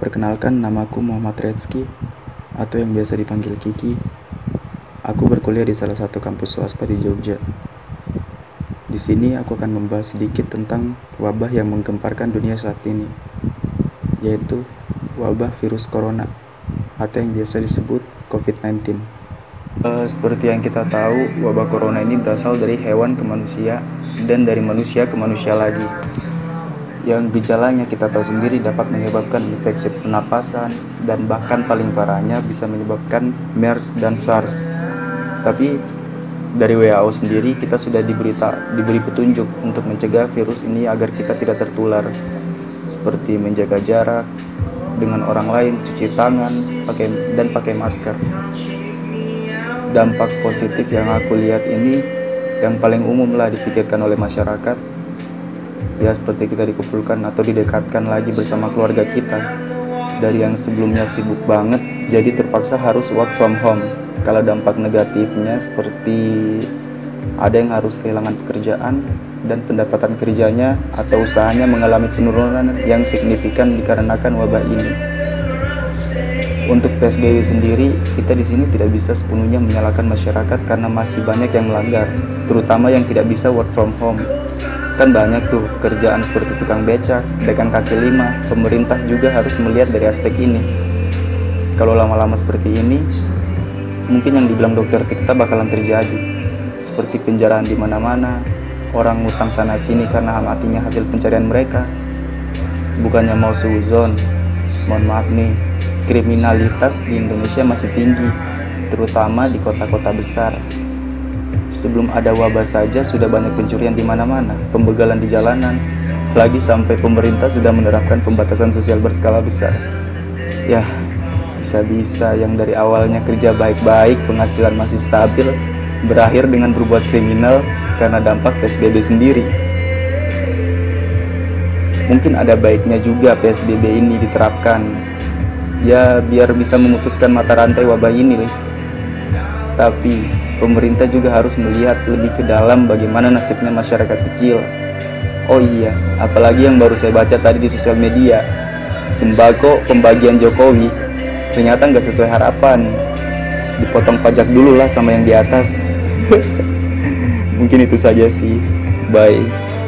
Perkenalkan, namaku Muhammad Rezki atau yang biasa dipanggil Kiki. Aku berkuliah di salah satu kampus swasta di Jogja. Di sini aku akan membahas sedikit tentang wabah yang menggemparkan dunia saat ini, yaitu wabah virus corona atau yang biasa disebut COVID-19. Eh, seperti yang kita tahu, wabah corona ini berasal dari hewan ke manusia dan dari manusia ke manusia lagi. Yang gejalanya kita tahu sendiri dapat menyebabkan infeksi pernapasan dan bahkan paling parahnya bisa menyebabkan MERS dan SARS. Tapi dari WHO sendiri kita sudah diberita diberi petunjuk untuk mencegah virus ini agar kita tidak tertular seperti menjaga jarak dengan orang lain, cuci tangan, pakai dan pakai masker. Dampak positif yang aku lihat ini yang paling umum lah dipikirkan oleh masyarakat ya seperti kita dikumpulkan atau didekatkan lagi bersama keluarga kita. Dari yang sebelumnya sibuk banget jadi terpaksa harus work from home. Kalau dampak negatifnya seperti ada yang harus kehilangan pekerjaan dan pendapatan kerjanya atau usahanya mengalami penurunan yang signifikan dikarenakan wabah ini. Untuk PSBB sendiri, kita di sini tidak bisa sepenuhnya menyalahkan masyarakat karena masih banyak yang melanggar, terutama yang tidak bisa work from home kan banyak tuh pekerjaan seperti tukang becak, pedagang kaki lima. Pemerintah juga harus melihat dari aspek ini. Kalau lama-lama seperti ini, mungkin yang dibilang dokter kita bakalan terjadi. Seperti penjaraan di mana-mana, orang ngutang sana sini karena matinya hasil pencarian mereka. Bukannya mau suzon, mohon maaf nih, kriminalitas di Indonesia masih tinggi, terutama di kota-kota besar. Sebelum ada wabah saja sudah banyak pencurian di mana-mana, pembegalan di jalanan, lagi sampai pemerintah sudah menerapkan pembatasan sosial berskala besar. Ya, bisa-bisa yang dari awalnya kerja baik-baik, penghasilan masih stabil, berakhir dengan berbuat kriminal karena dampak PSBB sendiri. Mungkin ada baiknya juga PSBB ini diterapkan. Ya, biar bisa memutuskan mata rantai wabah ini. Tapi pemerintah juga harus melihat lebih ke dalam bagaimana nasibnya masyarakat kecil. Oh iya, apalagi yang baru saya baca tadi di sosial media, sembako pembagian Jokowi ternyata nggak sesuai harapan. Dipotong pajak dulu lah sama yang di atas. Mungkin itu saja sih. Bye.